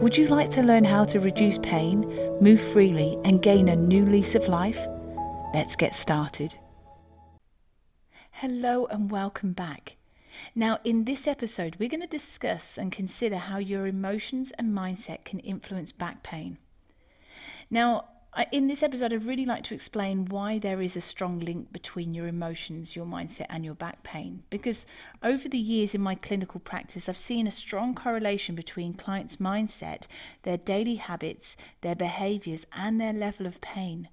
Would you like to learn how to reduce pain, move freely, and gain a new lease of life? Let's get started. Hello, and welcome back. Now, in this episode, we're going to discuss and consider how your emotions and mindset can influence back pain. Now, in this episode, I'd really like to explain why there is a strong link between your emotions, your mindset, and your back pain. Because over the years in my clinical practice, I've seen a strong correlation between clients' mindset, their daily habits, their behaviors, and their level of pain.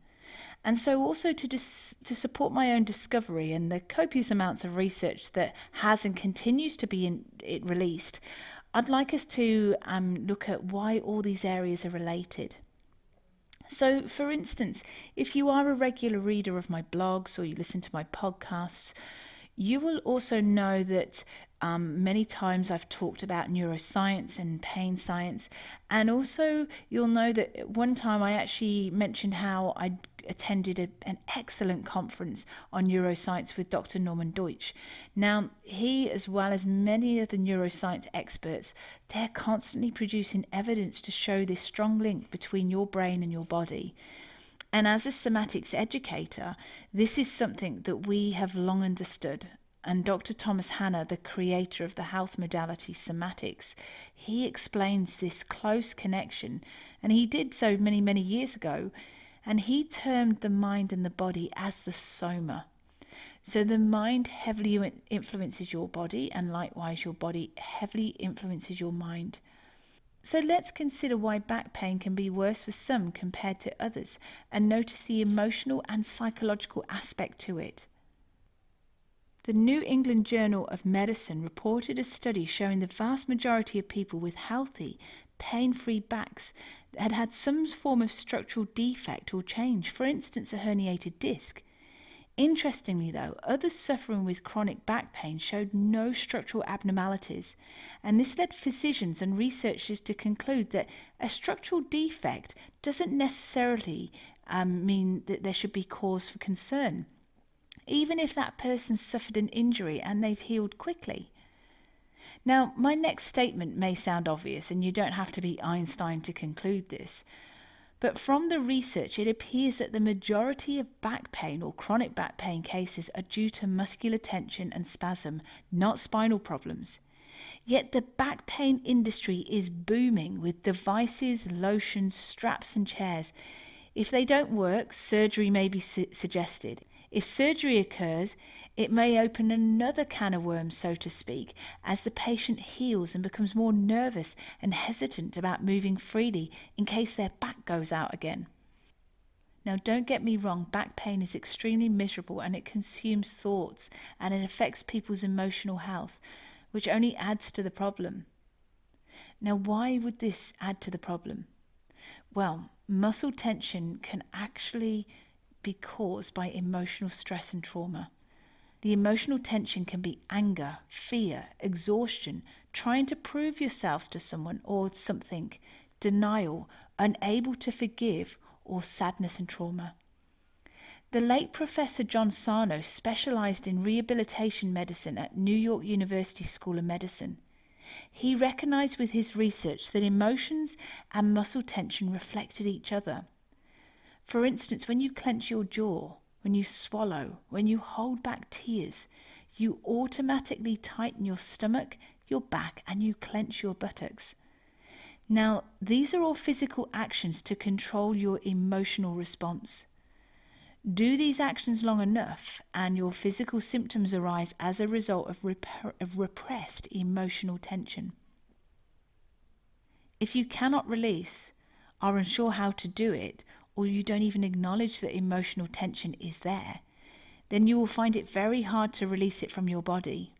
And so, also to dis- to support my own discovery and the copious amounts of research that has and continues to be in, it released, I'd like us to um, look at why all these areas are related. So, for instance, if you are a regular reader of my blogs or you listen to my podcasts, you will also know that um, many times I've talked about neuroscience and pain science, and also you'll know that one time I actually mentioned how I attended a, an excellent conference on neuroscience with Dr. Norman Doidge. Now, he, as well as many of the neuroscience experts, they're constantly producing evidence to show this strong link between your brain and your body. And as a somatics educator, this is something that we have long understood and Dr. Thomas Hanna, the creator of the health modality somatics, he explains this close connection, and he did so many, many years ago, and he termed the mind and the body as the soma. So the mind heavily influences your body, and likewise, your body heavily influences your mind. So let's consider why back pain can be worse for some compared to others, and notice the emotional and psychological aspect to it. The New England Journal of Medicine reported a study showing the vast majority of people with healthy, pain free backs had had some form of structural defect or change, for instance, a herniated disc. Interestingly, though, others suffering with chronic back pain showed no structural abnormalities, and this led physicians and researchers to conclude that a structural defect doesn't necessarily um, mean that there should be cause for concern even if that person suffered an injury and they've healed quickly. Now, my next statement may sound obvious, and you don't have to be Einstein to conclude this. But from the research, it appears that the majority of back pain or chronic back pain cases are due to muscular tension and spasm, not spinal problems. Yet the back pain industry is booming with devices, lotions, straps, and chairs. If they don't work, surgery may be su- suggested. If surgery occurs, it may open another can of worms, so to speak, as the patient heals and becomes more nervous and hesitant about moving freely in case their back goes out again. Now, don't get me wrong, back pain is extremely miserable and it consumes thoughts and it affects people's emotional health, which only adds to the problem. Now, why would this add to the problem? Well, muscle tension can actually be caused by emotional stress and trauma. The emotional tension can be anger, fear, exhaustion, trying to prove yourselves to someone or something, denial, unable to forgive, or sadness and trauma. The late Professor John Sarno specialized in rehabilitation medicine at New York University School of Medicine. He recognized with his research that emotions and muscle tension reflected each other. For instance, when you clench your jaw, when you swallow, when you hold back tears, you automatically tighten your stomach, your back, and you clench your buttocks. Now, these are all physical actions to control your emotional response. Do these actions long enough, and your physical symptoms arise as a result of, rep- of repressed emotional tension. If you cannot release, are unsure how to do it, or you don't even acknowledge that emotional tension is there, then you will find it very hard to release it from your body.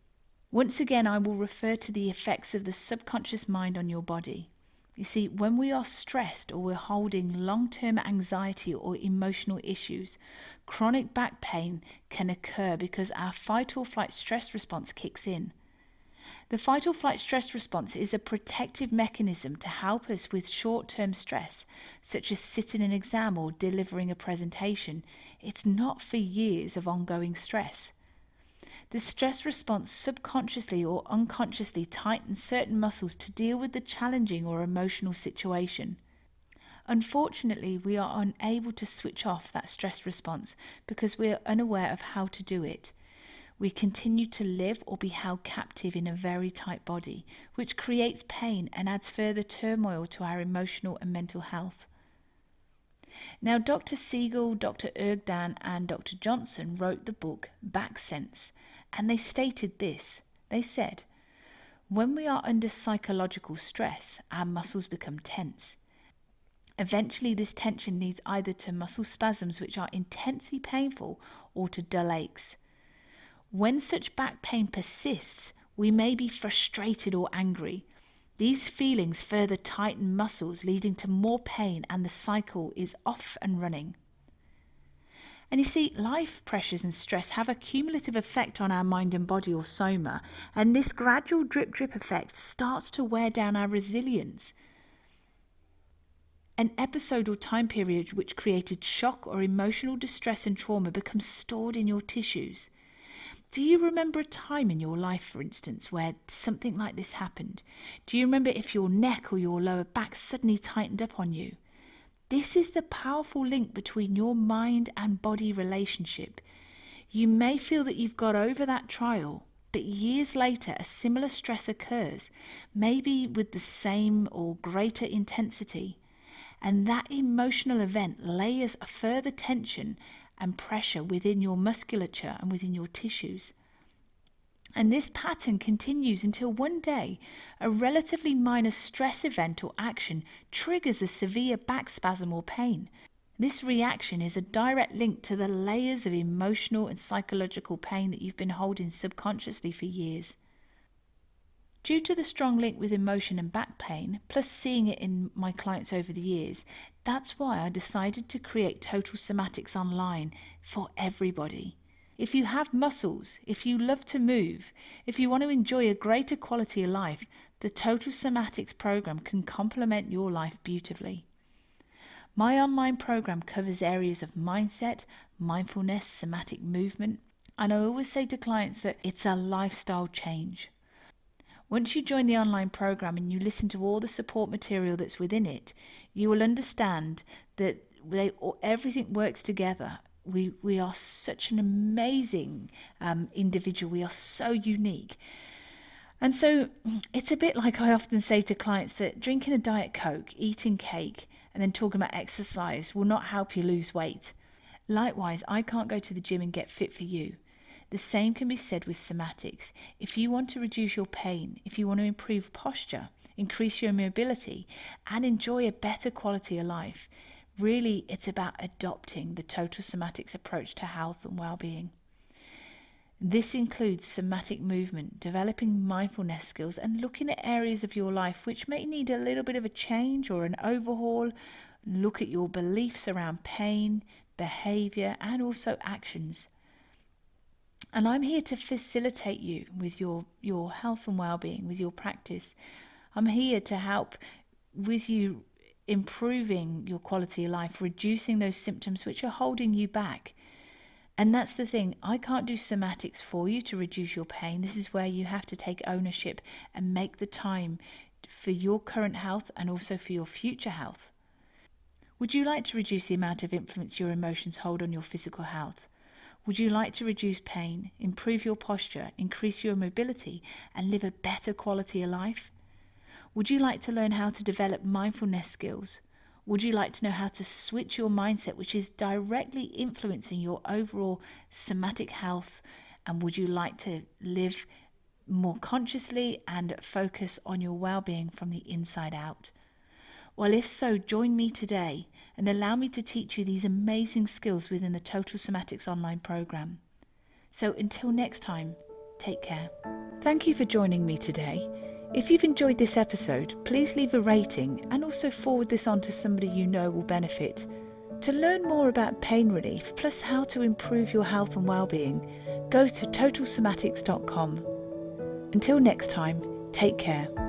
Once again, I will refer to the effects of the subconscious mind on your body. You see, when we are stressed or we're holding long term anxiety or emotional issues, chronic back pain can occur because our fight or flight stress response kicks in. The fight or flight stress response is a protective mechanism to help us with short term stress, such as sitting an exam or delivering a presentation. It's not for years of ongoing stress. The stress response subconsciously or unconsciously tightens certain muscles to deal with the challenging or emotional situation. Unfortunately, we are unable to switch off that stress response because we are unaware of how to do it. We continue to live or be held captive in a very tight body, which creates pain and adds further turmoil to our emotional and mental health. Now, Dr. Siegel, Dr. Urdang, and Dr. Johnson wrote the book Back Sense, and they stated this. They said, When we are under psychological stress, our muscles become tense. Eventually, this tension leads either to muscle spasms, which are intensely painful, or to dull aches. When such back pain persists, we may be frustrated or angry. These feelings further tighten muscles, leading to more pain, and the cycle is off and running. And you see, life pressures and stress have a cumulative effect on our mind and body or soma, and this gradual drip drip effect starts to wear down our resilience. An episode or time period which created shock or emotional distress and trauma becomes stored in your tissues. Do you remember a time in your life, for instance, where something like this happened? Do you remember if your neck or your lower back suddenly tightened up on you? This is the powerful link between your mind and body relationship. You may feel that you've got over that trial, but years later a similar stress occurs, maybe with the same or greater intensity. And that emotional event layers a further tension and pressure within your musculature and within your tissues. And this pattern continues until one day a relatively minor stress event or action triggers a severe back spasm or pain. This reaction is a direct link to the layers of emotional and psychological pain that you've been holding subconsciously for years. Due to the strong link with emotion and back pain, plus seeing it in my clients over the years, that's why I decided to create Total Somatics Online for everybody. If you have muscles, if you love to move, if you want to enjoy a greater quality of life, the Total Somatics program can complement your life beautifully. My online program covers areas of mindset, mindfulness, somatic movement, and I always say to clients that it's a lifestyle change. Once you join the online program and you listen to all the support material that's within it, you will understand that they, everything works together we we are such an amazing um, individual. We are so unique. And so it's a bit like I often say to clients that drinking a Diet Coke, eating cake, and then talking about exercise will not help you lose weight. Likewise, I can't go to the gym and get fit for you. The same can be said with somatics. If you want to reduce your pain, if you want to improve posture, increase your mobility, and enjoy a better quality of life, Really, it's about adopting the total somatics approach to health and well being. This includes somatic movement, developing mindfulness skills, and looking at areas of your life which may need a little bit of a change or an overhaul. Look at your beliefs around pain, behavior, and also actions. And I'm here to facilitate you with your, your health and well being, with your practice. I'm here to help with you improving your quality of life, reducing those symptoms which are holding you back. And that's the thing, I can't do somatics for you to reduce your pain. This is where you have to take ownership and make the time for your current health and also for your future health. Would you like to reduce the amount of influence your emotions hold on your physical health? Would you like to reduce pain, improve your posture, increase your mobility, and live a better quality of life? Would you like to learn how to develop mindfulness skills? Would you like to know how to switch your mindset, which is directly influencing your overall somatic health? And would you like to live more consciously and focus on your well being from the inside out? Well, if so, join me today and allow me to teach you these amazing skills within the Total Somatics online program. So until next time, take care. Thank you for joining me today. If you've enjoyed this episode, please leave a rating and also forward this on to somebody you know will benefit. To learn more about pain relief plus how to improve your health and well-being, go to totalsomatics.com. Until next time, take care.